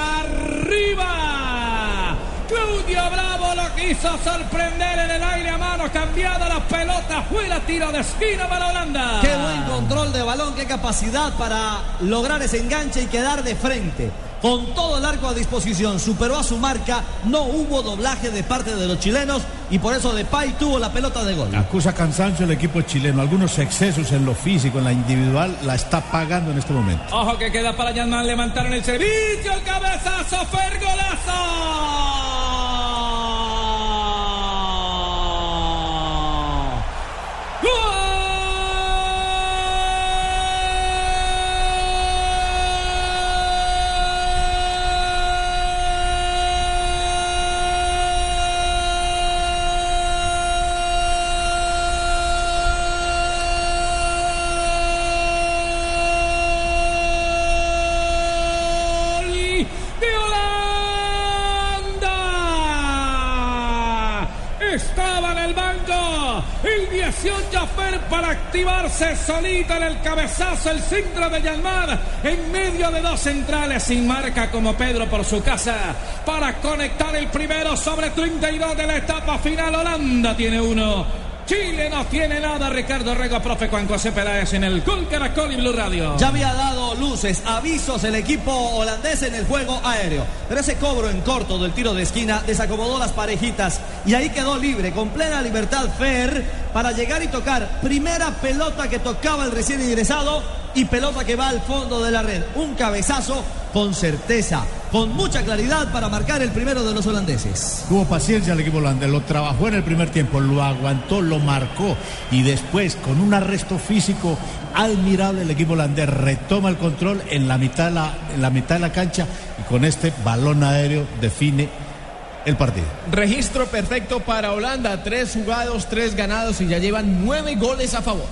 Claudio Bravo lo quiso sorprender en el aire a mano, cambiada la pelota, fuera tiro de esquina para Holanda. Qué buen control de balón, qué capacidad para lograr ese enganche y quedar de frente. Con todo el arco a disposición, superó a su marca, no hubo doblaje de parte de los chilenos y por eso Depay tuvo la pelota de gol. Acusa cansancio el equipo chileno, algunos excesos en lo físico, en la individual, la está pagando en este momento. Ojo que queda para Yanman, levantaron el servicio, el cabezazo, Fergolazo. de Holanda. Estaba en el banco el 18 Fer para activarse solito en el cabezazo, el centro de Yanmar en medio de dos centrales sin marca como Pedro por su casa para conectar el primero sobre 32 de la etapa final. Holanda tiene uno. Chile no tiene nada. Ricardo Rego, profe Juan José Peláez en el Gol Caracol y Blue Radio. Ya había dado luces, avisos el equipo holandés en el juego aéreo. Pero ese cobro en corto del tiro de esquina desacomodó las parejitas y ahí quedó libre, con plena libertad Fer para llegar y tocar. Primera pelota que tocaba el recién ingresado y pelota que va al fondo de la red. Un cabezazo con certeza, con mucha claridad para marcar el primero de los holandeses. Tuvo paciencia el equipo holandés, lo trabajó en el primer tiempo, lo aguantó, lo marcó y después con un arresto físico admirable el equipo holandés retoma el control en la mitad de la, en la, mitad de la cancha y con este balón aéreo define el partido. Registro perfecto para Holanda, tres jugados, tres ganados y ya llevan nueve goles a favor.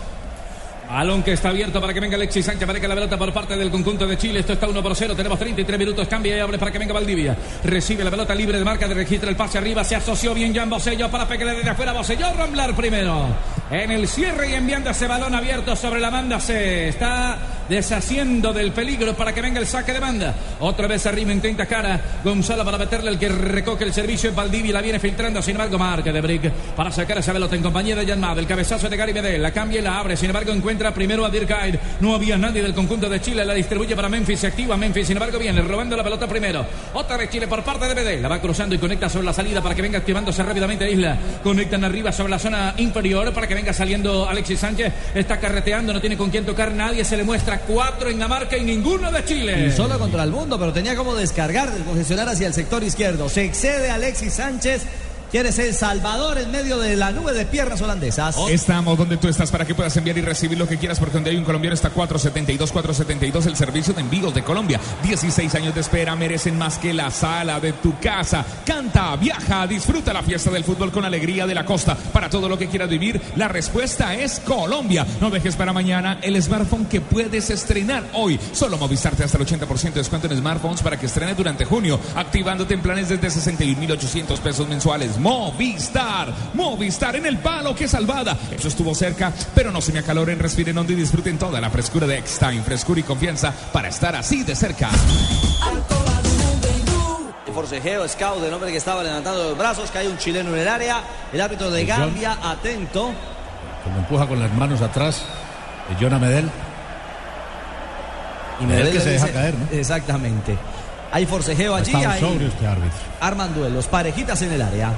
Balón que está abierto para que venga Alexis Sánchez, para que la pelota por parte del conjunto de Chile. Esto está 1 por 0. Tenemos 33 minutos. Cambia y abre para que venga Valdivia. Recibe la pelota libre de marca, de registra el pase arriba. Se asoció bien Jan Bosello para pegarle desde afuera. Bosello Ramblar primero. En el cierre y enviando ese balón abierto sobre la banda. Se está deshaciendo del peligro para que venga el saque de banda. Otra vez arriba intenta cara. Gonzalo para meterle el que recoge el servicio. en Valdivia la viene filtrando. Sin embargo, marca de Brick para sacar esa pelota en compañía de Jan. El cabezazo de Gary Medel. La cambia y la abre. Sin embargo, encuentra primero a Dirkheim. No había nadie del conjunto de Chile. La distribuye para Memphis. Se activa Memphis. Sin embargo, viene robando la pelota primero. Otra vez Chile por parte de BD. La va cruzando y conecta sobre la salida para que venga activándose rápidamente Isla. Conectan arriba sobre la zona inferior para que venga saliendo Alexis Sánchez. Está carreteando. No tiene con quién tocar. Nadie se le muestra cuatro en la marca y ninguno de Chile. Y solo contra el mundo, pero tenía como descargar, descongestionar hacia el sector izquierdo. Se excede Alexis Sánchez ¿Quién es el Salvador en medio de la nube de piernas holandesas? Estamos donde tú estás para que puedas enviar y recibir lo que quieras, porque donde hay un colombiano está 472, 472, el servicio de envíos de Colombia. 16 años de espera merecen más que la sala de tu casa. Canta, viaja, disfruta la fiesta del fútbol con alegría de la costa. Para todo lo que quieras vivir, la respuesta es Colombia. No dejes para mañana el smartphone que puedes estrenar hoy. Solo Movistar te hasta el 80% de descuento en smartphones para que estrenes durante junio, activándote en planes desde 61.800 pesos mensuales. Movistar, Movistar en el palo, que salvada. Eso estuvo cerca, pero no se me acaloren, respiren hondo y disfruten toda la frescura de X-Time, frescura y confianza para estar así de cerca. El forcejeo, scout del hombre que estaba levantando los brazos, que hay un chileno en el área. El árbitro de Gambia, atento. Como empuja con las manos atrás de Jonah Medel. Y Medel Medel que se deja caer, ¿no? Exactamente. Hay forcejeo allí, hay- sobrio este árbitro. arman duelos, parejitas en el área.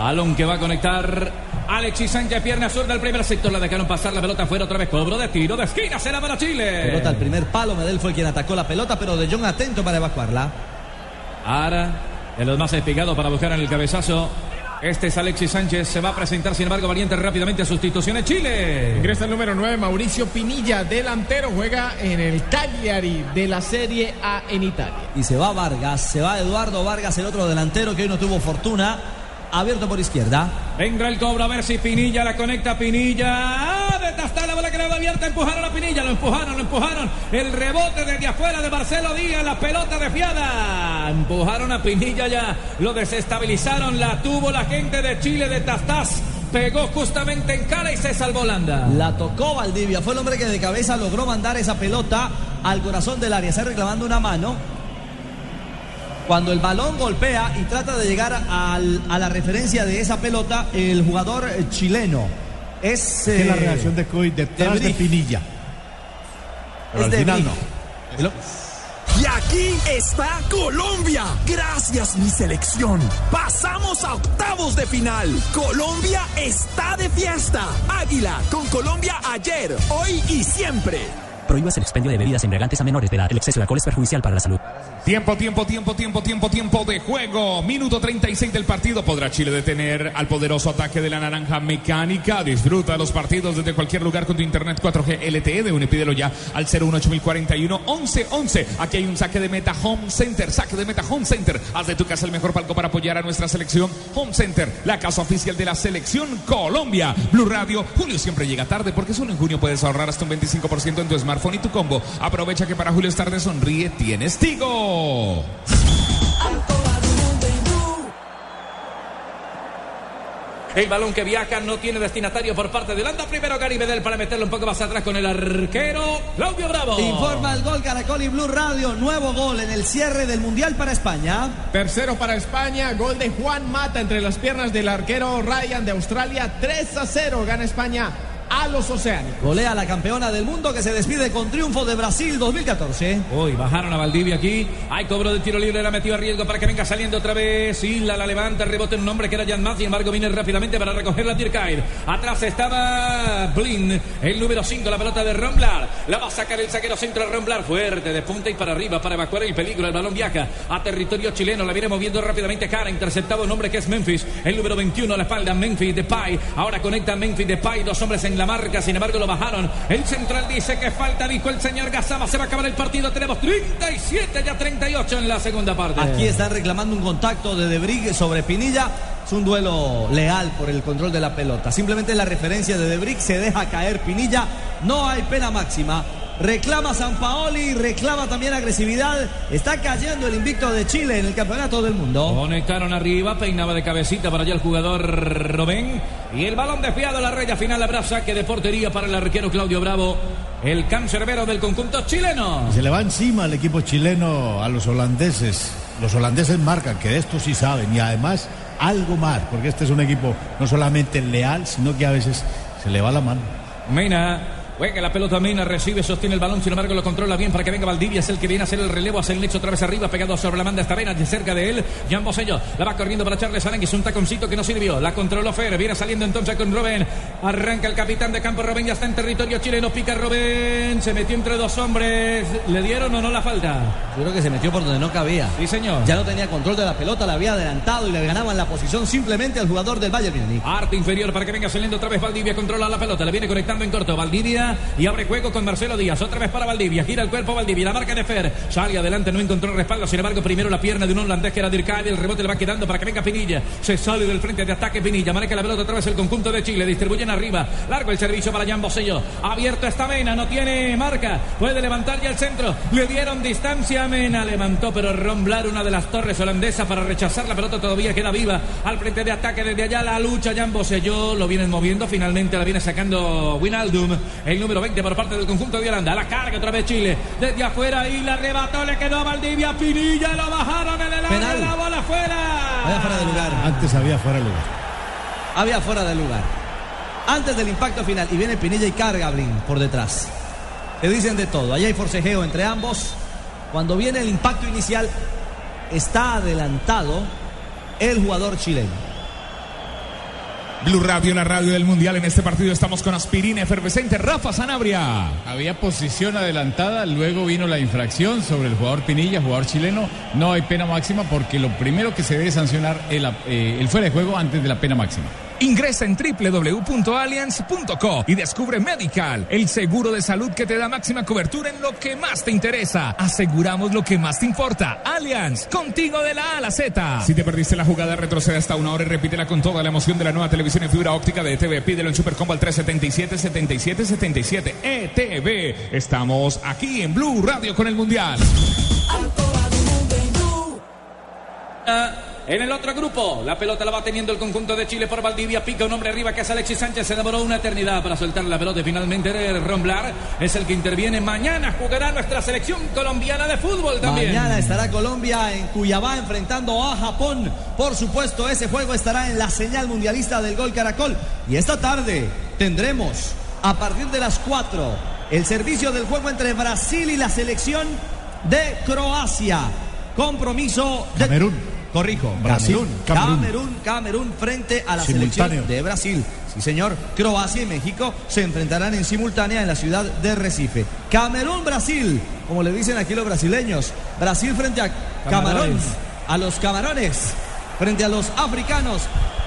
Balón que va a conectar Alexis Sánchez, pierna zurda al primer sector. La dejaron pasar la pelota fuera otra vez. Cobro de tiro de esquina. Será para Chile. Pelota al primer palo, Medel fue quien atacó la pelota, pero De Jong atento para evacuarla. Ahora, de los más espigados para buscar en el cabezazo. Este es Alexis Sánchez. Se va a presentar, sin embargo, valiente rápidamente a sustitución en Chile. Ingresa el número 9, Mauricio Pinilla, delantero, juega en el Cagliari de la Serie A en Italia. Y se va Vargas, se va Eduardo Vargas, el otro delantero que hoy no tuvo fortuna. Abierto por izquierda. Vendrá el cobro a ver si Pinilla la conecta Pinilla. Ah, Desde la bola quedaba abierta. Empujaron a Pinilla. Lo empujaron, lo empujaron. El rebote desde afuera de Marcelo Díaz. La pelota desviada. Empujaron a Pinilla ya. Lo desestabilizaron. La tuvo la gente de Chile de Tastás. Pegó justamente en cara y se salvó Landa. La tocó Valdivia. Fue el hombre que de cabeza logró mandar esa pelota al corazón del área. Está reclamando una mano. Cuando el balón golpea y trata de llegar al- a la referencia de esa pelota, el jugador chileno es. La eh, reacción de Coy detrás de Debrich. Pinilla. Pero Es al final. Y aquí está Colombia. Gracias mi selección. Pasamos a octavos de final. Colombia está de fiesta. Águila con Colombia ayer, hoy y siempre. Prohíbas el expendio de bebidas embriagantes a menores de edad. El exceso de alcohol es perjudicial para la salud. Tiempo, tiempo, tiempo, tiempo, tiempo, tiempo de juego. Minuto 36 del partido. ¿Podrá Chile detener al poderoso ataque de la naranja mecánica? Disfruta los partidos desde cualquier lugar con tu internet 4G LTE de Unipídelo ya al 01841 1111. Aquí hay un saque de meta Home Center. Saque de meta Home Center. Haz de tu casa el mejor palco para apoyar a nuestra selección. Home Center, la casa oficial de la selección Colombia. Blue Radio. Julio siempre llega tarde porque solo en junio puedes ahorrar hasta un 25% en tu smartphone y tu combo. Aprovecha que para Julio es tarde sonríe, tienes Tigo. El balón que viaja no tiene destinatario por parte de Holanda. Primero Gary Medel para meterlo un poco más atrás con el arquero Claudio Bravo. Informa el gol Caracol y Blue Radio. Nuevo gol en el cierre del Mundial para España. Tercero para España, gol de Juan Mata entre las piernas del arquero Ryan de Australia. 3 a 0 gana España a los oceánicos. Golea la campeona del mundo que se despide con triunfo de Brasil 2014. Uy, bajaron a Valdivia aquí. Hay cobro de tiro libre, la metió a riesgo para que venga saliendo otra vez. Isla la levanta, rebote en un hombre que era Jan Matt, sin embargo viene rápidamente para recoger la Tirkair. Atrás estaba Blin, el número 5, la pelota de Romblar. La va a sacar el saquero centro de Romblar, fuerte de punta y para arriba para evacuar el peligro. El balón viaja a territorio chileno, la viene moviendo rápidamente cara, interceptado un hombre que es Memphis, el número 21 a la espalda, Memphis Depay. Ahora conecta Memphis Depay, dos hombres en la marca, sin embargo lo bajaron. El central dice que falta, dijo el señor Gazama, se va a acabar el partido, tenemos 37 ya 38 en la segunda parte. Aquí están reclamando un contacto de Debrig sobre Pinilla. Es un duelo leal por el control de la pelota. Simplemente la referencia de Debrig se deja caer Pinilla. No hay pena máxima. Reclama San Paoli, reclama también agresividad. Está cayendo el invicto de Chile en el campeonato del mundo. Conectaron arriba, peinaba de cabecita para allá el jugador Robén. Y el balón desviado a la raya final, habrá saque de portería para el arquero Claudio Bravo, el cancerbero del conjunto chileno. Se le va encima al equipo chileno a los holandeses. Los holandeses marcan que de esto sí saben y además algo más, porque este es un equipo no solamente leal, sino que a veces se le va la mano. Mena Juega la pelota Mena, recibe, sostiene el balón, sin embargo lo controla bien para que venga Valdivia, es el que viene a hacer el relevo, hace el nexo otra vez arriba, pegado sobre la manda esta Mena, cerca de él, Jan Bosello, la va corriendo para Charles Aranguis, un taconcito que no sirvió, la controló Fer, viene saliendo entonces con Robén, arranca el capitán de campo, Robén ya está en territorio chileno, pica Robén, se metió entre dos hombres, ¿le dieron o no la falta? Yo creo que se metió por donde no cabía. Sí, señor. Ya no tenía control de la pelota, la había adelantado y le ganaban la posición simplemente al jugador del Bayern Múnich. Arte inferior para que venga saliendo otra vez Valdivia, controla la pelota, le viene conectando en corto Valdivia y abre juego con Marcelo Díaz, otra vez para Valdivia, gira el cuerpo Valdivia, la marca de Fer, sale adelante, no encontró respaldo, sin embargo primero la pierna de un holandés que era Dirkay, el rebote le va quedando para que venga Pinilla, se sale del frente de ataque Pinilla, marca la pelota otra vez el conjunto de Chile, distribuyen arriba, largo el servicio para Jan Bosello, abierto esta Mena, no tiene marca, puede levantar ya el centro, le dieron distancia a Mena, levantó pero Romblar una de las torres holandesas para rechazar la pelota todavía queda viva, al frente de ataque desde allá la lucha, Jan Bosello lo vienen moviendo, finalmente la viene sacando Winaldum, el número 20 por parte del conjunto de Holanda. La carga otra vez Chile. Desde afuera y la arrebató. Le quedó a Valdivia. Pinilla lo bajaron en el área. La bola fuera. Había fuera de lugar. Antes había fuera de lugar. Había fuera de lugar. Antes del impacto final. Y viene Pinilla y carga Blin por detrás. Le dicen de todo. Allá hay forcejeo entre ambos. Cuando viene el impacto inicial, está adelantado el jugador chileno. Blue Radio, la radio del Mundial. En este partido estamos con aspirina efervescente. Rafa Sanabria. Había posición adelantada, luego vino la infracción sobre el jugador Pinilla, jugador chileno. No hay pena máxima porque lo primero que se debe sancionar es el, eh, el fuera de juego antes de la pena máxima. Ingresa en www.allianz.co y descubre Medical, el seguro de salud que te da máxima cobertura en lo que más te interesa. Aseguramos lo que más te importa. Allianz, contigo de la A a la Z. Si te perdiste la jugada, retrocede hasta una hora y repítela con toda la emoción de la nueva televisión en fibra óptica de ETV. Pídelo en Supercombo al 377-7777. ETV. Estamos aquí en Blue Radio con el Mundial. En el otro grupo, la pelota la va teniendo el conjunto de Chile por Valdivia. Pica un hombre arriba que es Alexis Sánchez. Se demoró una eternidad para soltar la pelota y finalmente Romblar es el que interviene. Mañana jugará nuestra selección colombiana de fútbol también. Mañana estará Colombia en Cuyabá enfrentando a Japón. Por supuesto, ese juego estará en la señal mundialista del Gol Caracol. Y esta tarde tendremos, a partir de las 4, el servicio del juego entre Brasil y la selección de Croacia. Compromiso de... Camerún. Corrijo, Brasil, Camerún. Camerún. Frente a la Simultáneo. selección de Brasil. Sí, señor. Croacia y México se enfrentarán en simultánea en la ciudad de Recife. Camerún, Brasil, como le dicen aquí los brasileños. Brasil frente a Camarón, Camarones. a los camarones, frente a los africanos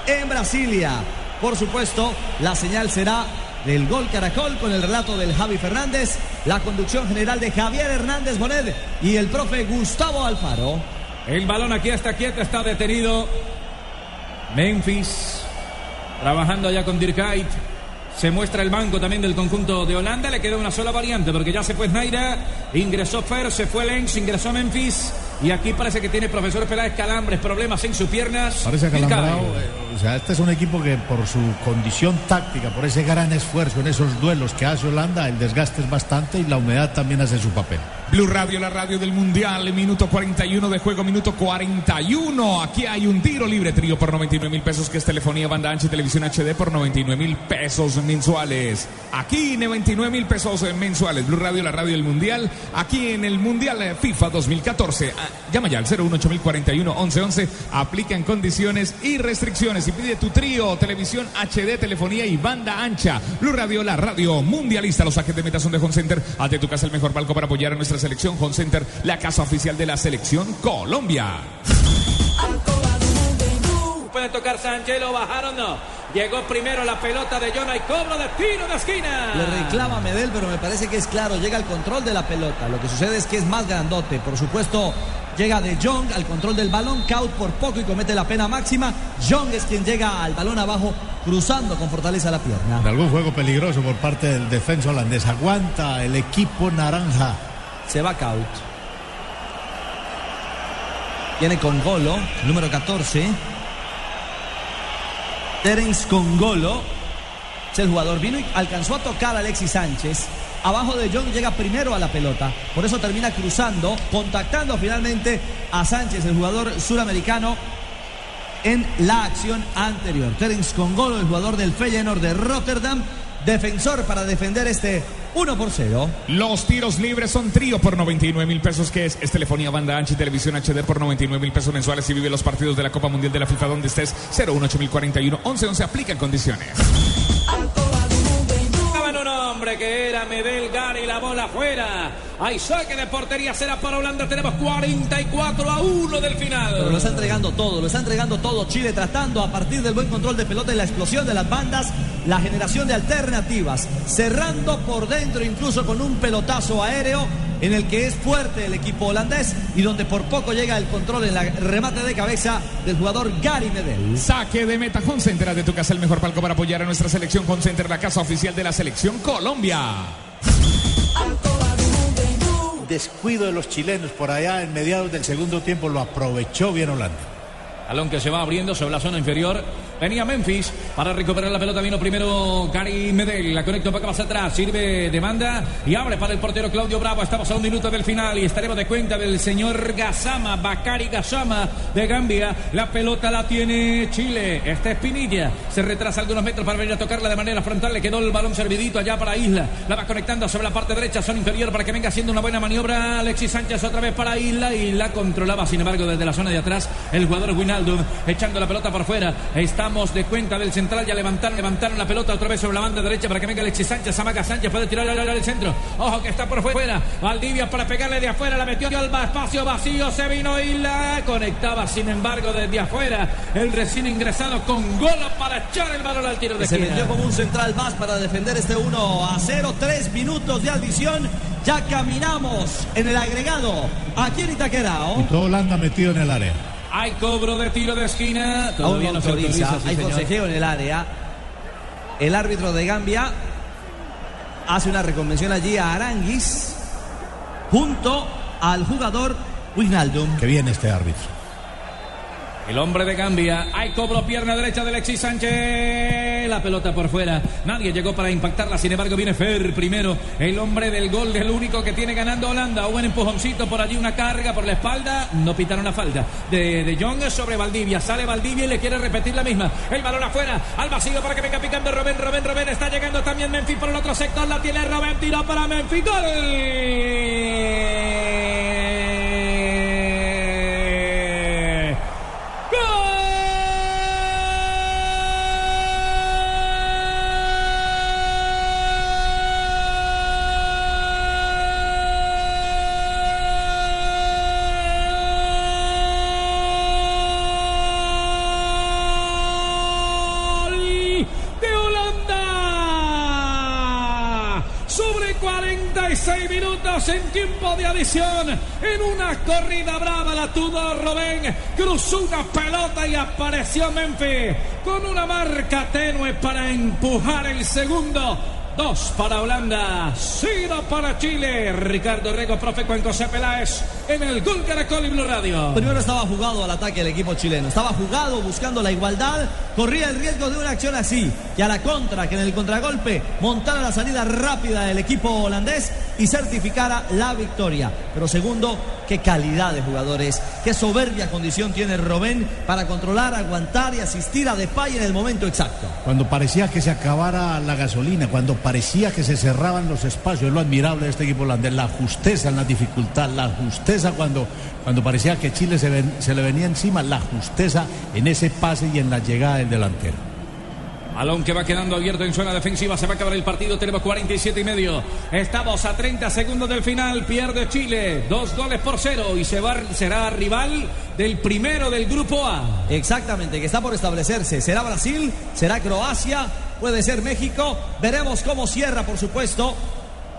en Brasilia. Por supuesto, la señal será del gol Caracol con el relato del Javi Fernández, la conducción general de Javier Hernández Bonet y el profe Gustavo Alfaro. El balón aquí está quieto, está detenido. Memphis trabajando allá con Dirk Kuyt. Se muestra el banco también del conjunto de Holanda. Le quedó una sola variante porque ya se fue Snyder, ingresó Fer, se fue Lenz, ingresó Memphis. Y aquí parece que tiene profesor Peláez calambres, problemas en sus piernas. Parece acalambrado. Eh, O sea, este es un equipo que por su condición táctica, por ese gran esfuerzo en esos duelos que hace Holanda, el desgaste es bastante y la humedad también hace su papel. Blue Radio, la radio del Mundial, minuto 41 de juego, minuto 41. Aquí hay un tiro libre, trío por 99 mil pesos, que es telefonía, banda ancha y televisión HD por 99 mil pesos mensuales. Aquí, 99 mil pesos mensuales. Blue Radio, la radio del Mundial, aquí en el Mundial eh, FIFA 2014. Llama ya al 01841 1111. Aplican condiciones y restricciones. Y pide tu trío, televisión HD, telefonía y banda ancha. Blue Radio, la radio mundialista. Los saques de meta son de Home Center. Hazte tu casa el mejor palco para apoyar a nuestra selección. Home Center, la casa oficial de la selección Colombia. Puede tocar Sánchez, lo bajaron, no. Llegó primero la pelota de Jonah y cobro de tiro de esquina. Le reclama Medel, pero me parece que es claro, llega al control de la pelota. Lo que sucede es que es más grandote. Por supuesto, llega de Jong al control del balón, Kaut por poco y comete la pena máxima. Jong es quien llega al balón abajo, cruzando con fortaleza la pierna. En algún juego peligroso por parte del defensa holandés. Aguanta el equipo naranja. Se va Kaut. Viene con Golo, número 14. Terence Congolo el jugador. Vino y alcanzó a tocar a Alexis Sánchez. Abajo de John llega primero a la pelota. Por eso termina cruzando, contactando finalmente a Sánchez, el jugador suramericano, en la acción anterior. Terence Congolo, el jugador del Feyenoord de Rotterdam, defensor para defender este 1 por 0. Los tiros libres son trío por 99 mil pesos, que es, es telefonía banda ancha y televisión HD por 99 mil pesos mensuales y vive los partidos de la Copa Mundial de la FIFA donde estés 018041 11 11 aplica en condiciones. Que era Medel Gary, la bola afuera. Hay saque de portería, será para Holanda. Tenemos 44 a 1 del final. Lo está entregando todo, lo está entregando todo Chile, tratando a partir del buen control de pelota y la explosión de las bandas, la generación de alternativas, cerrando por dentro incluso con un pelotazo aéreo en el que es fuerte el equipo holandés y donde por poco llega el control en el remate de cabeza del jugador Gary Medel. Saque de meta Home Center de tu casa, el mejor palco para apoyar a nuestra selección Home Center, la casa oficial de la selección Colombia. Descuido de los chilenos por allá en mediados del segundo tiempo lo aprovechó bien Holanda. Balón que se va abriendo sobre la zona inferior. Venía Memphis para recuperar la pelota. Vino primero Gary Medel. La conecta un poco más atrás. Sirve demanda y abre para el portero Claudio Bravo. Estamos a un minuto del final y estaremos de cuenta del señor Gazama, Bakari Gazama de Gambia. La pelota la tiene Chile. Esta es Pinilla. Se retrasa algunos metros para venir a tocarla de manera frontal. Le quedó el balón servidito allá para Isla. La va conectando sobre la parte derecha, zona inferior para que venga haciendo una buena maniobra. Alexis Sánchez otra vez para Isla y la controlaba, sin embargo, desde la zona de atrás el jugador Winaldum echando la pelota por fuera. Estamos de cuenta del central. Ya levantaron, levantaron la pelota otra vez sobre la banda derecha para que venga Alexis Sánchez. Amaga Sánchez puede tirar al, al centro. Ojo que está por fuera. Valdivia para pegarle de afuera. La metió al espacio vacío. Se vino y la conectaba, sin embargo, desde afuera. El recién ingresado con gol para echar el balón al tiro de Se esquina. metió como un central más para defender este 1 a 0. Tres minutos de adición. Ya caminamos en el agregado aquí en Itaquerao. Y todo Holanda metido en el área. Hay cobro de tiro de esquina. Todavía no no se autoriza. autoriza. sí, Hay señor. forcejeo en el área. El árbitro de Gambia hace una reconvención allí a Aranguis junto al jugador Wijnaldum. Que viene este árbitro. El hombre de Gambia. Hay cobro pierna derecha de Alexis Sánchez. La pelota por fuera. Nadie llegó para impactarla. Sin embargo, viene Fer primero. El hombre del gol, el único que tiene ganando Holanda. Buen empujoncito por allí, una carga por la espalda. No pitaron la falta de, de sobre Valdivia. Sale Valdivia y le quiere repetir la misma. El balón afuera. Al vacío para que venga picando Robén. Robén, Robén. Está llegando también Memphis por el otro sector. La tiene Robén. Tiró para Memphis. ¡Gol! ¡Gol de Holanda! Sobre 46 minutos en En una corrida brava la tuvo Robén. Cruzó una pelota y apareció Memphis con una marca tenue para empujar el segundo. Dos para Holanda, cero para Chile. Ricardo Rego, profe Juan José Peláez en el Gol Caracol y Blue Radio. Primero estaba jugado al ataque el equipo chileno. Estaba jugado buscando la igualdad. Corría el riesgo de una acción así. Y a la contra, que en el contragolpe montara la salida rápida del equipo holandés y certificara la victoria. Pero segundo, qué calidad de jugadores. Qué soberbia condición tiene Robén para controlar, aguantar y asistir a Depay en el momento exacto. Cuando parecía que se acabara la gasolina, cuando parecía que se cerraban los espacios, es lo admirable de este equipo holandés, la justeza en la dificultad, la justeza cuando, cuando parecía que Chile se, se le venía encima, la justeza en ese pase y en la llegada del delantero. Balón que va quedando abierto en zona defensiva. Se va a acabar el partido. Tenemos 47 y medio. Estamos a 30 segundos del final. Pierde Chile. Dos goles por cero. Y será rival del primero del grupo A. Exactamente, que está por establecerse. ¿Será Brasil? ¿Será Croacia? Puede ser México. Veremos cómo cierra, por supuesto,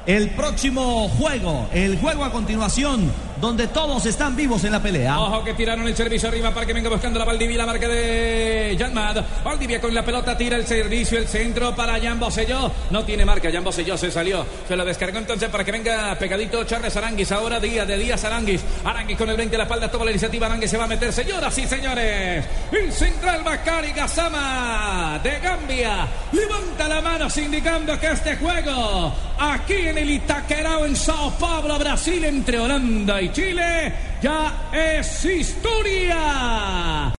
el próximo juego. El juego a continuación, donde todos están vivos en la pelea. Ojo que tiraron el servicio arriba para que venga buscando la Valdivia, la marca de Janmad. Valdivia con la pelota tira el servicio, el centro para Jan Boselló. No tiene marca, Jan Boselló se salió. Se lo descargó entonces para que venga pegadito Charles Aranguis. Ahora día de días Aranguis. Aranguis con el 20 a la espalda, toma la iniciativa. Aranguis se va a meter, señoras y señores. El central Macari Gazama de Gambia. Levanta la mano indicando que este juego aquí en el Itaquerao en Sao Paulo, Brasil, entre Holanda Chile, ya es historia.